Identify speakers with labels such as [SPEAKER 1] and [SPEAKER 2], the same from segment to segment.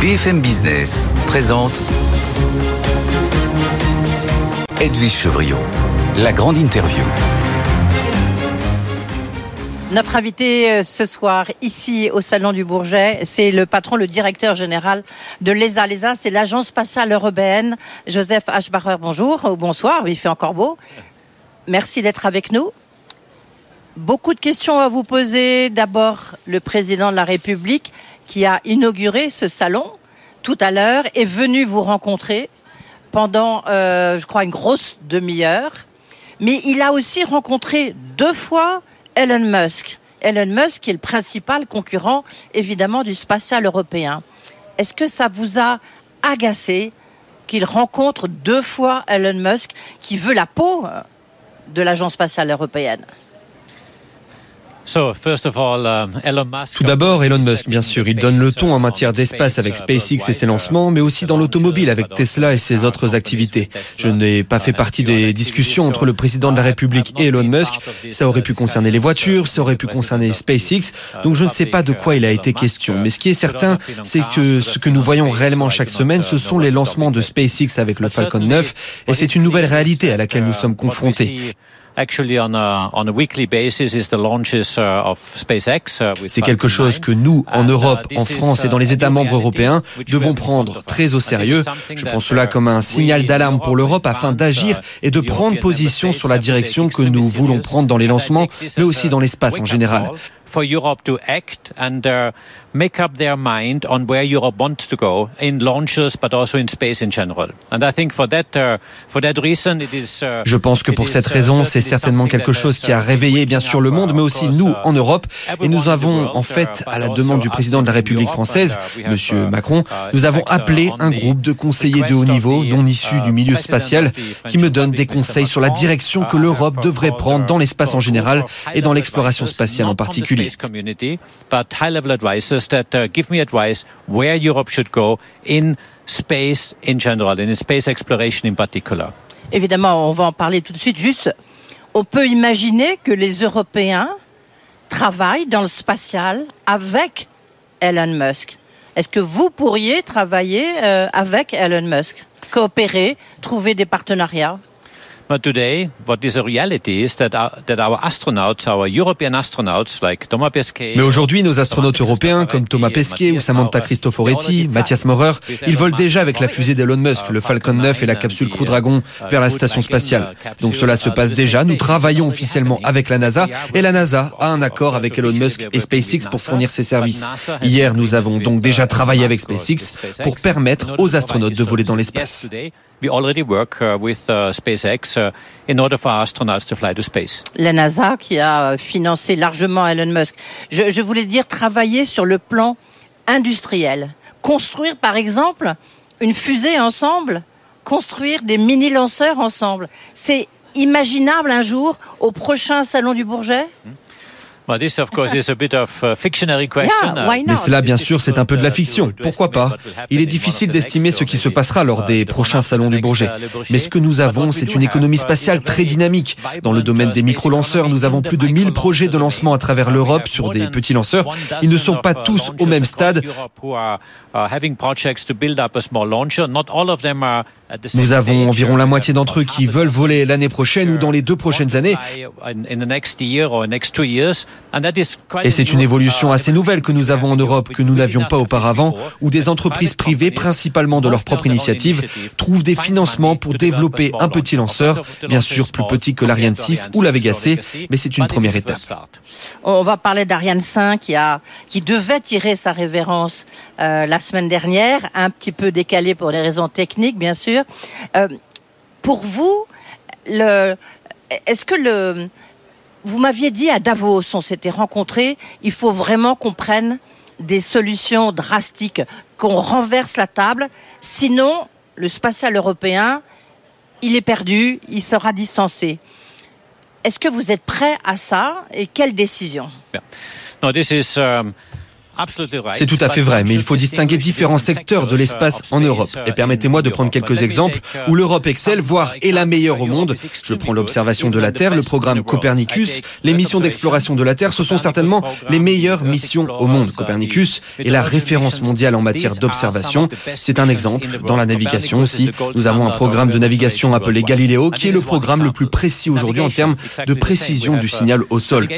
[SPEAKER 1] BFM Business présente Edwige Chevriot, la grande interview.
[SPEAKER 2] Notre invité euh, ce soir ici au Salon du Bourget, c'est le patron, le directeur général de l'ESA. L'ESA, c'est l'Agence spatiale européenne. Joseph Aschbacher, bonjour ou bonsoir, il fait encore beau. Merci d'être avec nous. Beaucoup de questions à vous poser. D'abord, le président de la République qui a inauguré ce salon tout à l'heure est venu vous rencontrer pendant, euh, je crois, une grosse demi-heure. Mais il a aussi rencontré deux fois Elon Musk. Elon Musk qui est le principal concurrent, évidemment, du spatial européen. Est-ce que ça vous a agacé qu'il rencontre deux fois Elon Musk qui veut la peau de l'Agence spatiale européenne?
[SPEAKER 3] Tout d'abord, Elon Musk, bien sûr, il donne le ton en matière d'espace avec SpaceX et ses lancements, mais aussi dans l'automobile avec Tesla et ses autres activités. Je n'ai pas fait partie des discussions entre le président de la République et Elon Musk. Ça aurait pu concerner les voitures, ça aurait pu concerner SpaceX, donc je ne sais pas de quoi il a été question. Mais ce qui est certain, c'est que ce que nous voyons réellement chaque semaine, ce sont les lancements de SpaceX avec le Falcon 9, et c'est une nouvelle réalité à laquelle nous sommes confrontés. C'est quelque chose que nous, en uh, Europe, en France et dans les États membres européens, devons prendre très au sérieux. Je prends cela uh, comme un signal d'alarme pour l'Europe afin d'agir uh, et de prendre position sur la direction que nous voulons prendre dans les lancements, mais aussi dans l'espace en général uh, make up their mind on where Europe wants to go in launches, but also in space in general. And I think for that, uh, for that reason, it is. Uh, Je pense que pour cette uh, raison, c'est certainement quelque chose qui a réveillé bien sûr le monde, mais aussi nous en Europe. Et nous avons, en fait, à la demande du président de la République française, Monsieur Macron, nous avons appelé un groupe de conseillers de haut niveau, non issus du milieu spatial, qui me donnent des conseils sur la direction que l'Europe devrait prendre dans l'espace en général et dans l'exploration spatiale en particulier advisors that uh, give me advice where Europe should go in space in general, in space exploration in particular.
[SPEAKER 2] Évidemment, on va en parler tout de suite. Juste, on peut imaginer que les Européens travaillent dans le spatial avec Elon Musk. Est-ce que vous pourriez travailler euh, avec Elon Musk, coopérer, trouver des partenariats?
[SPEAKER 3] But today, what is a reality is that our, that our astronauts, our European astronauts, like Thomas Pesquet. Mais aujourd'hui, nos astronautes européens, comme Thomas Pesquet ou Samantha Cristoforetti, Mathias Maurer, ils volent déjà avec la fusée d'Elon Musk, le Falcon 9 et la capsule Crew Dragon vers la station spatiale. Donc cela se passe déjà. Nous travaillons officiellement avec la NASA et la NASA a un accord avec Elon Musk et SpaceX pour fournir ses services. Hier, nous avons donc déjà travaillé avec SpaceX pour permettre aux astronautes de voler dans l'espace. We already work uh, with uh, SpaceX uh, in order for astronauts to fly to space.
[SPEAKER 2] La NASA qui a financé largement Elon Musk. Je, je voulais dire travailler sur le plan industriel, construire par exemple une fusée ensemble, construire des mini lanceurs ensemble. C'est imaginable un jour au prochain salon du Bourget? Hmm.
[SPEAKER 3] Mais cela, bien sûr, c'est un peu de la fiction. Pourquoi pas? Il est difficile d'estimer ce qui se passera lors des prochains salons du Bourget. Mais ce que nous avons, c'est une économie spatiale très dynamique. Dans le domaine des micro-lanceurs, nous avons plus de 1000 projets de lancement à travers l'Europe sur des petits lanceurs. Ils ne sont pas tous au même stade. Nous avons environ la moitié d'entre eux qui veulent voler l'année prochaine ou dans les deux prochaines années. Et c'est une évolution assez nouvelle que nous avons en Europe, que nous n'avions pas auparavant, où des entreprises privées, principalement de leur propre initiative, trouvent des financements pour développer un petit lanceur, bien sûr plus petit que l'Ariane 6 ou la Vega C, mais c'est une première étape.
[SPEAKER 2] On va parler d'Ariane 5 qui, a, qui devait tirer sa révérence euh, la semaine dernière, un petit peu décalé pour des raisons techniques, bien sûr. Euh, pour vous, est-ce que le, vous m'aviez dit à Davos, on s'était rencontrés, il faut vraiment qu'on prenne des solutions drastiques, qu'on renverse la table, sinon le spatial européen, il est perdu, il sera distancé. Est-ce que vous êtes prêt à ça et quelle décision?
[SPEAKER 3] Is, um, C'est tout à fait vrai, mais il faut distinguer différents secteurs de l'espace en Europe. Et permettez-moi de prendre quelques exemples où l'Europe excelle, voire est la meilleure au monde. Je prends l'observation de la Terre, le programme Copernicus. Les missions d'exploration de la Terre, ce sont certainement les meilleures missions au monde. Copernicus est la référence mondiale en matière d'observation. C'est un exemple. Dans la navigation aussi, nous avons un programme de navigation appelé Galileo, qui est le programme le plus précis aujourd'hui en termes de précision du signal au sol.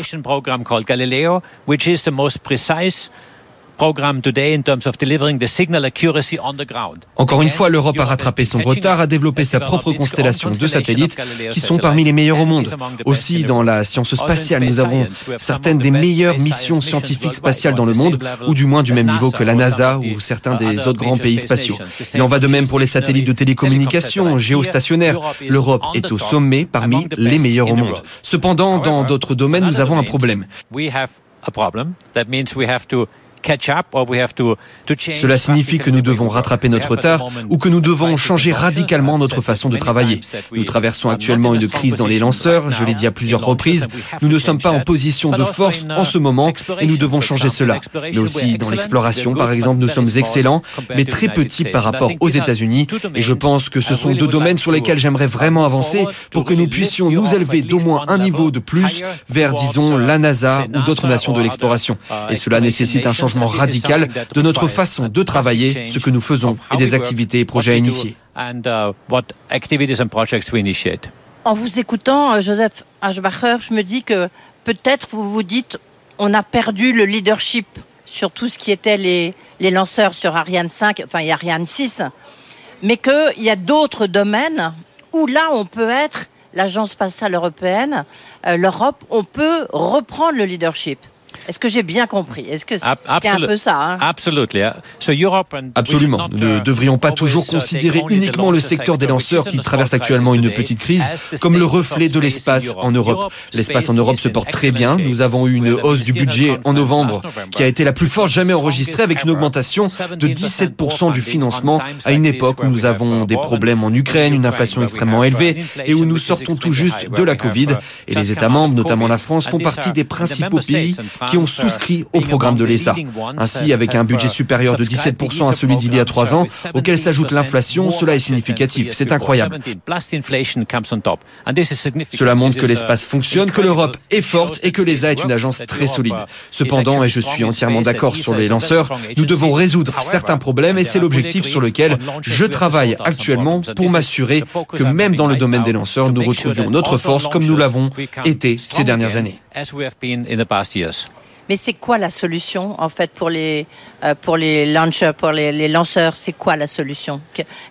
[SPEAKER 3] Encore une fois, l'Europe a rattrapé son retard, a développé sa propre constellation de satellites qui sont parmi les meilleurs au monde. Aussi, dans la science spatiale, nous avons certaines des meilleures missions scientifiques spatiales dans le monde, ou du moins du même niveau que la NASA ou certains des autres grands pays spatiaux. Il en va de même pour les satellites de télécommunications géostationnaires. L'Europe est au sommet parmi les meilleurs au monde. Cependant, dans d'autres domaines, nous avons un problème. Cela signifie que nous devons rattraper notre retard ou que nous devons changer radicalement notre façon de travailler. Nous traversons actuellement une crise dans les lanceurs, je l'ai dit à plusieurs reprises. Nous ne sommes pas en position de force en ce moment et nous devons changer cela. Mais aussi dans l'exploration, par exemple, nous sommes excellents, mais très petits par rapport aux États-Unis. Et je pense que ce sont deux domaines sur lesquels j'aimerais vraiment avancer pour que nous puissions nous élever d'au moins un niveau de plus vers, disons, la NASA ou d'autres nations de l'exploration. Et cela nécessite un changement radical de notre façon de travailler, ce que nous faisons et des activités et projets à initier.
[SPEAKER 2] Uh, en vous écoutant, euh, Joseph Ashbacher, je me dis que peut-être vous vous dites on a perdu le leadership sur tout ce qui était les, les lanceurs sur Ariane 5, enfin et Ariane 6, mais qu'il y a d'autres domaines où là on peut être l'Agence spatiale européenne, euh, l'Europe, on peut reprendre le leadership. Est-ce que j'ai bien compris? Est-ce que c'est un peu ça hein?
[SPEAKER 3] Absolument. Nous ne devrions pas toujours considérer uniquement le secteur des lanceurs qui traverse actuellement une petite crise comme le reflet de l'espace en Europe. L'espace en Europe se porte très bien. Nous avons eu une hausse du budget en novembre qui a été la plus forte jamais enregistrée avec une augmentation de 17% du financement à une époque où nous avons des problèmes en Ukraine, une inflation extrêmement élevée et où nous sortons tout juste de la Covid. Et les États membres, notamment la France, font partie des principaux pays qui ont souscrit au programme de l'ESA. Ainsi, avec un budget supérieur de 17% à celui d'il y a trois ans, auquel s'ajoute l'inflation, cela est significatif. C'est incroyable. Cela montre que l'espace fonctionne, que l'Europe est forte et que l'ESA est une agence très solide. Cependant, et je suis entièrement d'accord sur les lanceurs, nous devons résoudre certains problèmes et c'est l'objectif sur lequel je travaille actuellement pour m'assurer que même dans le domaine des lanceurs, nous retrouvions notre force comme nous l'avons été ces dernières années.
[SPEAKER 2] Mais c'est quoi la solution en fait pour les euh, pour les launchers, pour les, lanceurs C'est quoi la solution?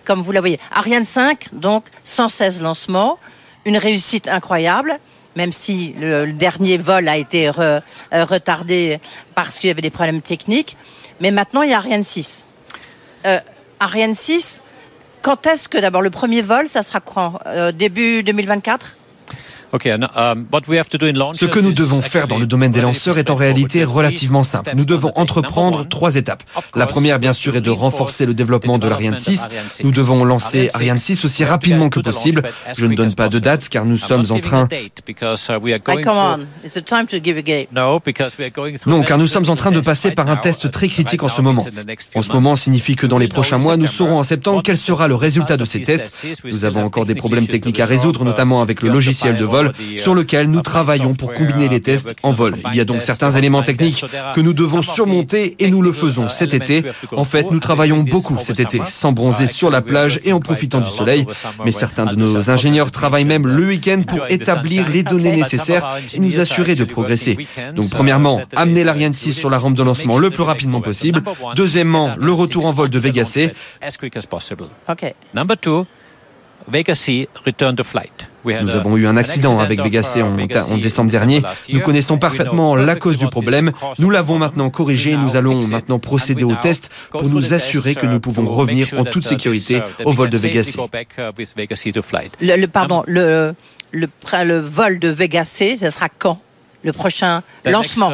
[SPEAKER 2] Comme vous la voyez, Ariane 5, donc 116 lancements, une réussite incroyable. Même si le, dernier vol a été euh, retardé parce qu'il y avait des problèmes techniques, mais maintenant il y a Ariane 6. Euh, Ariane 6, quand est-ce que d'abord le premier vol, ça sera quand? Début 2024
[SPEAKER 3] Um, Ce que nous devons faire dans le domaine des lanceurs est en réalité relativement simple. Nous devons entreprendre trois étapes. La première, bien sûr, est de renforcer le développement de l'Ariane 6. Nous devons lancer Ariane 6 aussi rapidement que possible. Je ne donne pas de date car nous sommes en train... Non, car nous sommes en train de passer par un test très critique en ce moment. En ce moment signifie que dans les prochains mois, nous saurons en septembre quel sera le résultat de ces tests. Nous avons encore des problèmes techniques à résoudre, notamment avec le logiciel de vol sur lequel nous travaillons pour combiner les tests en vol. Il y a donc certains éléments techniques que nous devons surmonter et nous le faisons cet été. En fait, nous travaillons beaucoup cet été, sans bronzer sur la plage et en profitant du soleil. Mais certains de nos ingénieurs travaillent même le week-end pour établir les données nécessaires et nous assurer de progresser. Donc premièrement, amener l'Ariane 6 sur la rampe de lancement le plus rapidement possible. Deuxièmement, le retour en vol de Vega C. Vega C, return to flight. Nous avons eu un accident avec Vega C en, en, décembre dernier. Nous connaissons parfaitement la cause du problème. Nous l'avons maintenant corrigé et nous allons maintenant procéder au test pour nous assurer que nous pouvons revenir en toute sécurité au vol de Vega C.
[SPEAKER 2] Le, pardon, le, le, le vol de Vega C, ce sera quand? Le prochain lancement?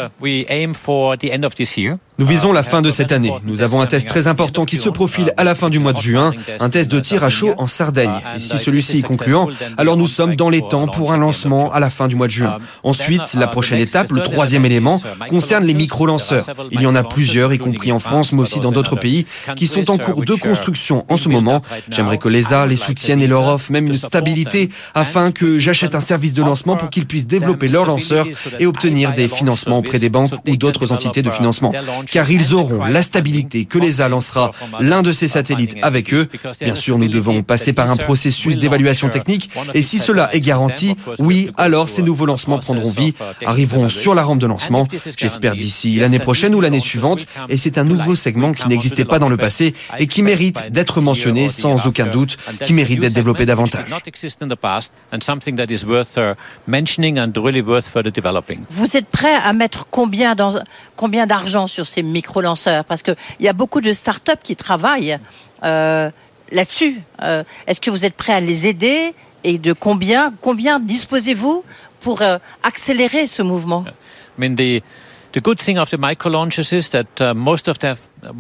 [SPEAKER 3] Nous visons la fin de cette année. Nous avons un test très important qui se profile à la fin du mois de juin, un test de tir à chaud en Sardaigne. Et si celui-ci est concluant, alors nous sommes dans les temps pour un lancement à la fin du mois de juin. Ensuite, la prochaine étape, le troisième élément, concerne les micro-lanceurs. Il y en a plusieurs, y compris en France, mais aussi dans d'autres pays, qui sont en cours de construction en ce moment. J'aimerais que l'ESA les soutienne et leur offre même une stabilité afin que j'achète un service de lancement pour qu'ils puissent développer leurs lanceurs et obtenir des financements auprès des banques ou d'autres entités de financement car ils auront la stabilité que l'ESA lancera l'un de ces satellites avec eux. Bien sûr, nous devons passer par un processus d'évaluation technique. Et si cela est garanti, oui, alors ces nouveaux lancements prendront vie, arriveront sur la rampe de lancement, j'espère d'ici l'année prochaine ou l'année suivante, et c'est un nouveau segment qui n'existait pas dans le passé et qui mérite d'être mentionné sans aucun doute, qui mérite d'être développé davantage.
[SPEAKER 2] Vous êtes prêt à mettre combien d'argent sur ces micro-lanceurs Parce qu'il y a beaucoup de start-up qui travaillent euh, là-dessus. Euh, est-ce que vous êtes prêt à les aider et de combien, combien disposez-vous pour euh, accélérer ce mouvement?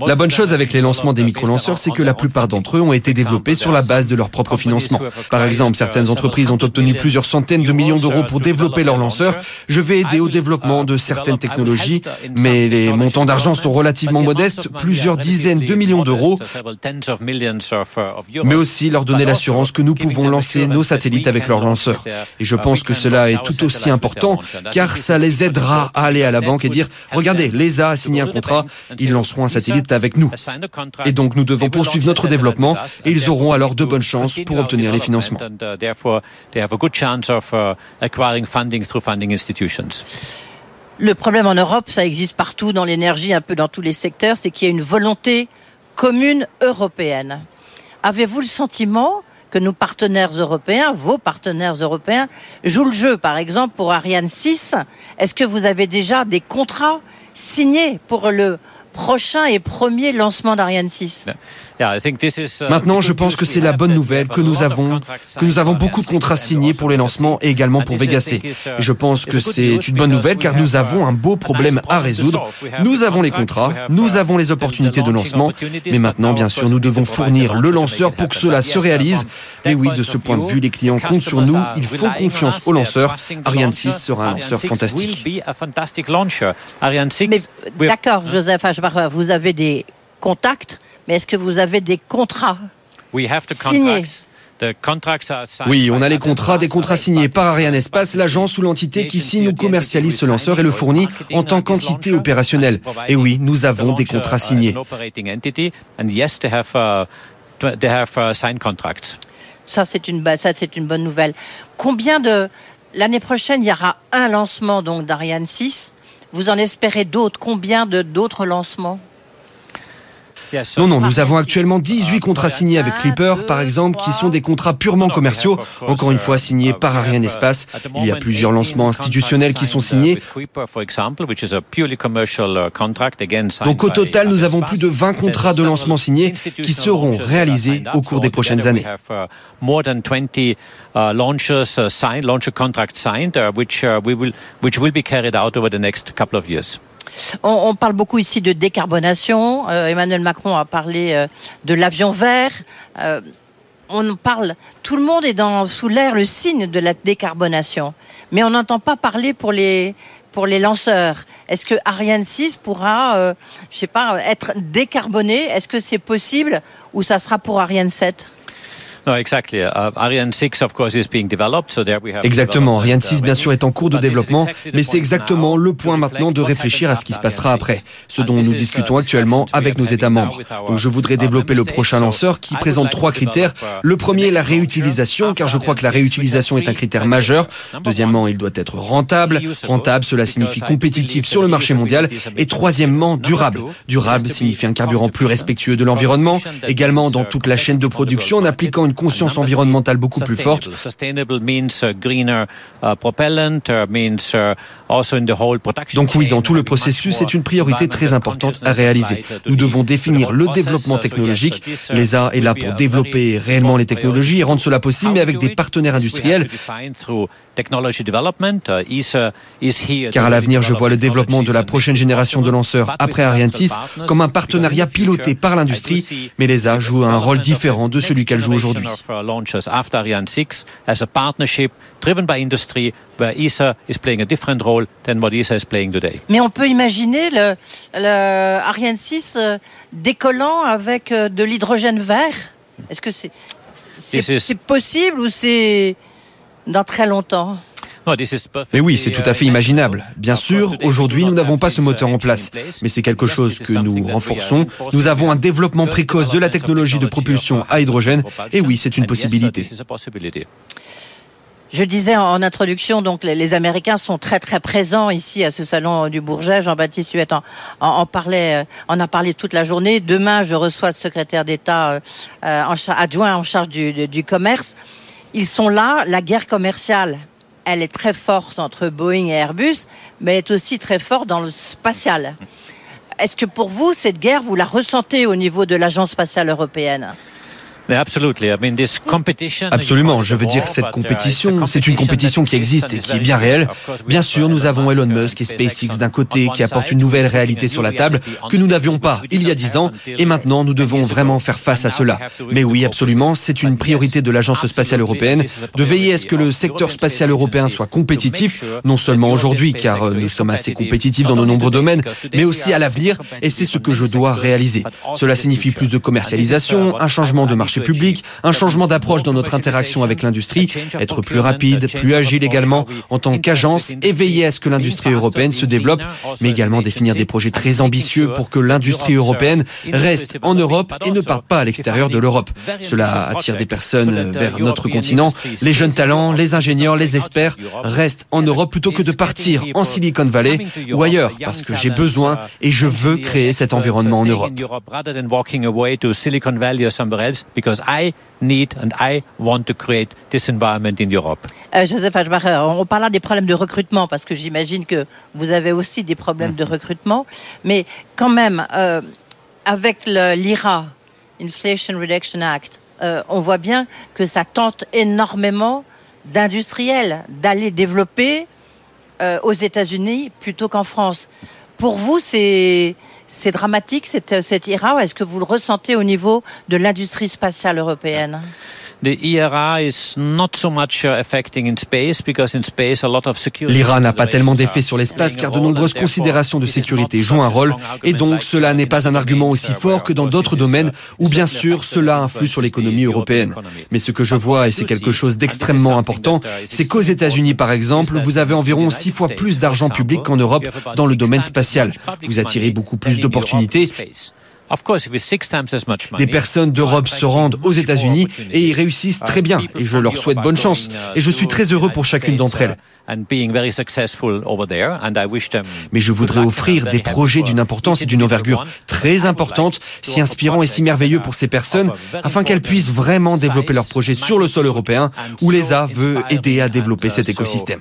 [SPEAKER 3] La bonne chose avec les lancements des micro-lanceurs, c'est que la plupart d'entre eux ont été développés sur la base de leur propre financement. Par exemple, certaines entreprises ont obtenu plusieurs centaines de millions d'euros pour développer leurs lanceurs. Je vais aider au développement de certaines technologies, mais les montants d'argent sont relativement modestes, plusieurs dizaines de millions d'euros, mais aussi leur donner l'assurance que nous pouvons lancer nos satellites avec leurs lanceurs. Et je pense que cela est tout aussi important, car ça les aidera à aller à la banque et dire, regardez, l'ESA a signé un contrat, ils lanceront un satellite avec nous. Et donc nous devons poursuivre notre développement et ils auront alors de bonnes chances pour obtenir les financements.
[SPEAKER 2] Le problème en Europe, ça existe partout dans l'énergie, un peu dans tous les secteurs, c'est qu'il y a une volonté commune européenne. Avez-vous le sentiment que nos partenaires européens, vos partenaires européens, jouent le jeu, par exemple, pour Ariane 6 Est-ce que vous avez déjà des contrats signés pour le prochain et premier lancement d'Ariane 6
[SPEAKER 3] Uh, Maintenant, je pense que c'est la bonne nouvelle que nous avons, que nous avons beaucoup de contrats signés pour les lancements et également pour Vega C. Et je pense que c'est une bonne nouvelle car nous avons un beau problème à résoudre. Nous avons les contrats, nous avons les opportunités de lancement, mais maintenant, bien sûr, nous devons fournir le lanceur pour que cela se réalise. Mais oui, de ce point de vue, les clients comptent sur nous. Il faut confiance aux lanceurs. Ariane 6 sera un lanceur fantastique.
[SPEAKER 2] D'accord, Joseph vous avez des contacts mais est-ce que vous avez des contrats signés
[SPEAKER 3] oui, on a les contrats, des contrats signés par Ariane Espace, l'agence ou l'entité qui signe ou commercialise ce lanceur et le fournit en tant qu'entité opérationnelle. Et oui, nous avons des contrats signés.
[SPEAKER 2] Ça, c'est une, ça, c'est une bonne nouvelle. Combien de... L'année prochaine, il y aura un lancement donc d'Ariane 6. Vous en espérez d'autres. Combien d'autres lancements?
[SPEAKER 3] Non, non, nous avons actuellement 18 contrats signés avec Clipper, par exemple, qui sont des contrats purement commerciaux, encore une fois signés par Ariane Espace. Il y a plusieurs lancements institutionnels qui sont signés. Donc au total, nous avons plus de 20 contrats de lancement signés qui seront réalisés au cours des prochaines années.
[SPEAKER 2] On, parle beaucoup ici de décarbonation. Euh, Emmanuel Macron a parlé euh, de l'avion vert. Euh, on parle, tout le monde est dans, sous l'air le signe de la décarbonation, mais on n'entend pas parler pour les lanceurs. Est-ce que Ariane 6 pourra, je pas, être décarboné Est-ce que c'est possible ou ça sera pour Ariane 7
[SPEAKER 3] Exactement. Ariane 6, bien sûr, est en cours de développement, mais c'est exactement le point maintenant de réfléchir à ce qui se passera après, ce dont nous discutons actuellement avec nos États membres. Donc je voudrais développer le prochain lanceur qui présente trois critères. Le premier, la réutilisation, car je crois que la réutilisation est un critère majeur. Deuxièmement, il doit être rentable. Rentable, cela signifie compétitif sur le marché mondial. Et troisièmement, durable. Durable signifie un carburant plus respectueux de l'environnement, également dans toute la chaîne de production en appliquant une conscience environnementale beaucoup plus forte. Donc oui, dans tout le processus, c'est une priorité très importante à réaliser. Nous devons définir le développement technologique. L'ESA est là pour développer réellement les technologies et rendre cela possible, mais avec des partenaires industriels. Car à l'avenir, je vois le développement de la prochaine génération de lanceurs après Ariane 6 comme un partenariat piloté par l'industrie, mais l'ESA joue un rôle différent de celui qu'elle joue aujourd'hui.
[SPEAKER 2] Mais on peut imaginer le, le Ariane 6 euh, décollant avec euh, de l'hydrogène vert. Est-ce que c'est c'est possible ou c'est dans très longtemps
[SPEAKER 3] mais oui, c'est tout à fait imaginable. Bien sûr, aujourd'hui, nous n'avons pas ce moteur en place, mais c'est quelque chose que nous renforçons. Nous avons un développement précoce de la technologie de propulsion à hydrogène, et oui, c'est une possibilité.
[SPEAKER 2] Je disais en introduction, donc les, Américains sont très très présents ici à ce salon du Bourget. Jean-Baptiste Huette en, parlait, en a parlé toute la journée. Demain, je reçois le secrétaire d'État euh, euh, adjoint en charge du, du commerce. Ils sont là. La guerre commerciale, elle est très forte entre Boeing et Airbus, mais elle est aussi très forte dans le spatial. Est-ce que pour vous, cette guerre, vous la ressentez au niveau de l'Agence spatiale européenne?
[SPEAKER 3] Absolument, je veux dire cette uh, compétition, c'est une compétition qui existe et qui est bien réelle. Bien sûr, nous avons Elon Musk et SpaceX d'un côté qui apportent une nouvelle réalité sur la table que nous n'avions pas il y a dix ans et maintenant nous devons vraiment faire face à cela. Mais oui, absolument, c'est une priorité de l'Agence spatiale européenne de veiller à ce que le secteur spatial européen soit compétitif, non seulement aujourd'hui car euh, nous sommes assez compétitifs dans de nombreux domaines, mais aussi à l'avenir et c'est ce que je dois réaliser. Cela signifie plus de commercialisation, un changement de marché public, un changement d'approche dans notre interaction avec l'industrie, être plus rapide, plus agile également en tant qu'agence et veiller à ce que l'industrie européenne se développe, mais également définir des projets très ambitieux pour que l'industrie européenne reste en Europe et ne parte pas à l'extérieur de l'Europe. Cela attire des personnes vers notre continent. Les jeunes talents, les ingénieurs, les experts restent en Europe plutôt que de partir en Silicon Valley ou ailleurs parce que j'ai besoin et je veux créer cet environnement en Europe.
[SPEAKER 2] Because I need and I want to create this environment in Europe. Euh, Joseph Ashbacher, on parle des problèmes de recrutement parce que j'imagine que vous avez aussi des problèmes de mhm. recrutement, mais quand même euh, avec l'IRA, Inflation Reduction Act, euh, on voit bien que ça tente énormément d'industriels d'aller développer aux États-Unis plutôt qu'en France. Pour vous, c'est dramatique cette, cette IRA Est-ce que vous le ressentez au niveau de l'industrie spatiale européenne?
[SPEAKER 3] L'IRA n'a pas tellement d'effet sur l'espace car de nombreuses considérations de sécurité jouent un rôle et donc cela n'est pas un argument aussi fort que dans d'autres domaines où bien sûr cela influe sur l'économie européenne. Mais ce que je vois, et c'est quelque chose d'extrêmement important, c'est qu'aux États-Unis par exemple, vous avez environ six fois plus d'argent public qu'en Europe dans le domaine spatial. Vous attirez beaucoup plus d'opportunités des personnes d'Europe se rendent aux États-Unis et y réussissent très bien et je leur souhaite bonne chance et je suis très heureux pour chacune d'entre elles. Mais je voudrais offrir des projets d'une importance et d'une envergure très importante, si inspirants et si merveilleux pour ces personnes, afin qu'elles puissent vraiment développer leurs projets sur le sol européen, où l'ESA veut aider à développer cet écosystème.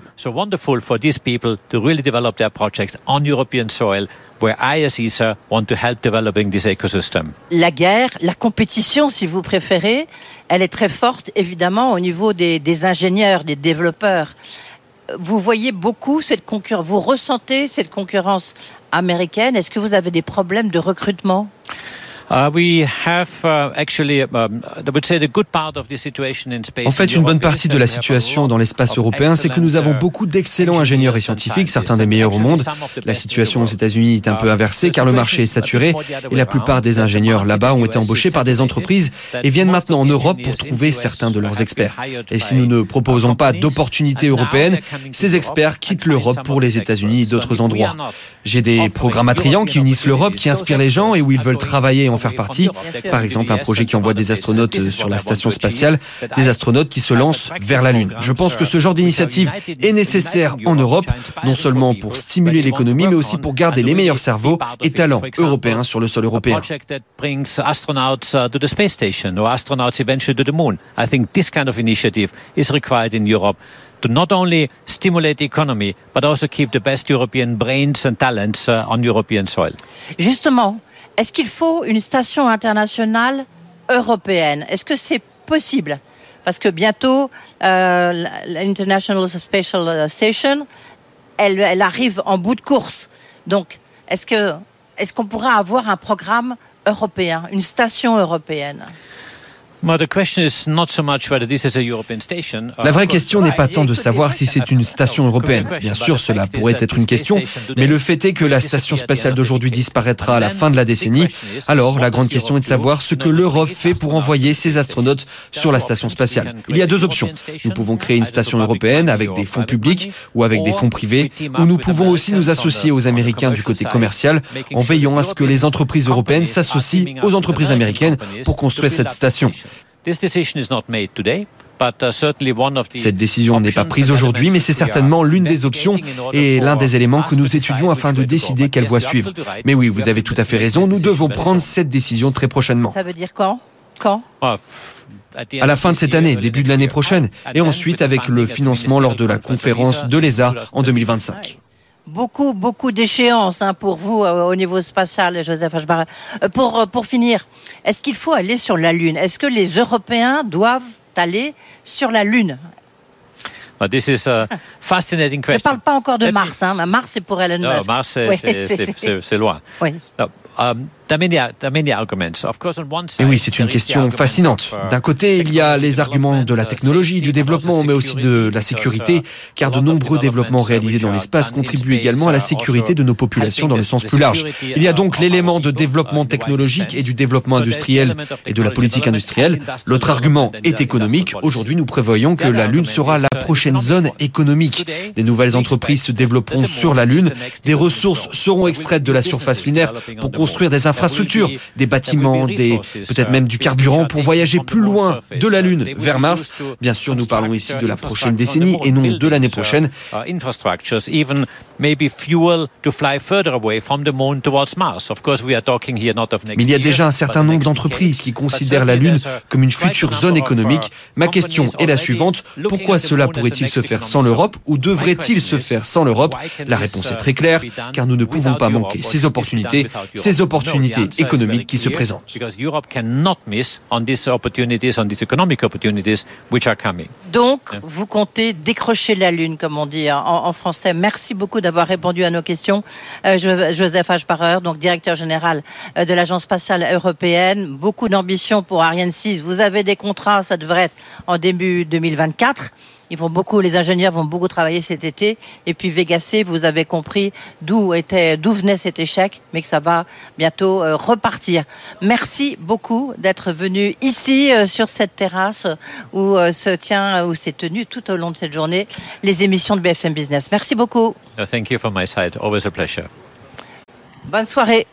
[SPEAKER 2] La guerre, la compétition, si vous préférez, elle est très forte, évidemment, au niveau des, des ingénieurs, des développeurs. Vous voyez beaucoup cette concurrence, vous ressentez cette concurrence américaine. Est-ce que vous avez des problèmes de recrutement?
[SPEAKER 3] En fait, une bonne partie de la situation dans l'espace européen, c'est que nous avons uh, beaucoup d'excellents ingénieurs et scientifiques, certains des meilleurs au monde. La situation aux États-Unis est un peu uh, inversée car le marché est saturé et la plupart des ingénieurs là-bas ont été embauchés par des entreprises et viennent maintenant en Europe pour trouver certains de leurs experts. Et si nous ne proposons pas d'opportunités européennes, ces experts quittent l'Europe pour les États-Unis et d'autres endroits. J'ai des programmes attrayants qui unissent l'Europe, qui inspirent les gens et où ils veulent travailler. en faire partie. Par exemple, un projet qui envoie des astronautes sur la station spatiale, des astronautes qui se lancent vers la Lune. Je pense que ce genre d'initiative est nécessaire en Europe, non seulement pour stimuler l'économie, mais aussi pour garder les meilleurs cerveaux et talents européens sur le sol européen.
[SPEAKER 2] to not only stimulate the economy, but also keep the best European brains and talents uh, on European soil. Justement, est-ce qu'il faut une station internationale européenne? Est-ce que c'est possible? Parce que bientôt, euh, l'International Special Station, elle, elle arrive en bout de course. Donc, est-ce que est-ce qu'on pourra avoir un programme européen, une station européenne?
[SPEAKER 3] La vraie question n'est pas tant de savoir si c'est une station européenne. Bien sûr, cela pourrait être une question, mais le fait est que la station spatiale d'aujourd'hui disparaîtra à la fin de la décennie. Alors, la grande question est de savoir ce que l'Europe fait pour envoyer ses astronautes sur la station spatiale. Il y a deux options. Nous pouvons créer une station européenne avec des fonds publics ou avec des fonds privés, ou nous pouvons aussi nous associer aux Américains du côté commercial en veillant à ce que les entreprises européennes s'associent aux entreprises américaines pour construire cette station. Cette décision n'est pas prise aujourd'hui, mais c'est certainement l'une des options et l'un des éléments que nous étudions afin de décider quelle voie suivre. Mais oui, vous avez tout à fait raison, nous devons prendre cette décision très prochainement.
[SPEAKER 2] Ça veut dire quand? Quand?
[SPEAKER 3] Ah, à la fin de cette année, début de l'année prochaine, et ensuite avec le financement lors de la conférence de l'ESA en 2025
[SPEAKER 2] beaucoup, beaucoup d'échéances hein, pour vous euh, au niveau spatial, Joseph Ashbar. Euh, pour, euh, pour finir, est-ce qu'il faut aller sur la Lune? Est-ce que les Européens doivent aller sur la Lune?
[SPEAKER 3] This is a fascinating question.
[SPEAKER 2] Je ne parle pas encore de Mars. Hein. Mars, c'est pour Elon Musk.
[SPEAKER 3] Non, Mars, c'est loin. Oui. Um, et oui, c'est une question fascinante. D'un côté, il y a les arguments de la technologie, du développement, mais aussi de la sécurité, car de nombreux développements réalisés dans l'espace contribuent également à la sécurité de nos populations dans le sens plus large. Il y a donc l'élément de développement technologique et du développement industriel et de la politique industrielle. L'autre argument est économique. Aujourd'hui, nous prévoyons que la Lune sera la prochaine zone économique. Des nouvelles entreprises se développeront sur la Lune. Des ressources seront extraites de la surface lunaire pour construire des infrastructures, des bâtiments, des peut-être même du carburant pour voyager plus loin de la Lune vers Mars. Bien sûr, nous parlons ici de la prochaine décennie et non de l'année prochaine. Mais il y a déjà un certain nombre d'entreprises qui considèrent la Lune comme une future zone économique. Ma question est la suivante. Pourquoi cela pourrait-il se faire sans l'Europe ou devrait-il se faire sans l'Europe? La réponse est très claire, car nous ne pouvons pas manquer ces opportunités, ces opportunités économiques qui se présentent.
[SPEAKER 2] Donc, vous comptez décrocher la Lune, comme on dit en, français. Merci beaucoup d'avoir répondu à nos questions. Euh, Joseph Ashbarer, donc directeur général euh, de l'Agence spatiale européenne. Beaucoup d'ambition pour Ariane 6. Vous avez des contrats, ça devrait être en début 2024. Ils vont beaucoup, les ingénieurs vont beaucoup travailler cet été. Et puis Vega C, vous avez compris d'où était, d'où venait cet échec, mais que ça va bientôt euh, repartir. Merci beaucoup d'être venu ici euh, sur cette terrasse où euh, se tient, où s'est tenu tout au long de cette journée les émissions de BFM Business. Merci beaucoup.
[SPEAKER 3] thank you from my side. Always a pleasure.
[SPEAKER 2] Bonne soirée.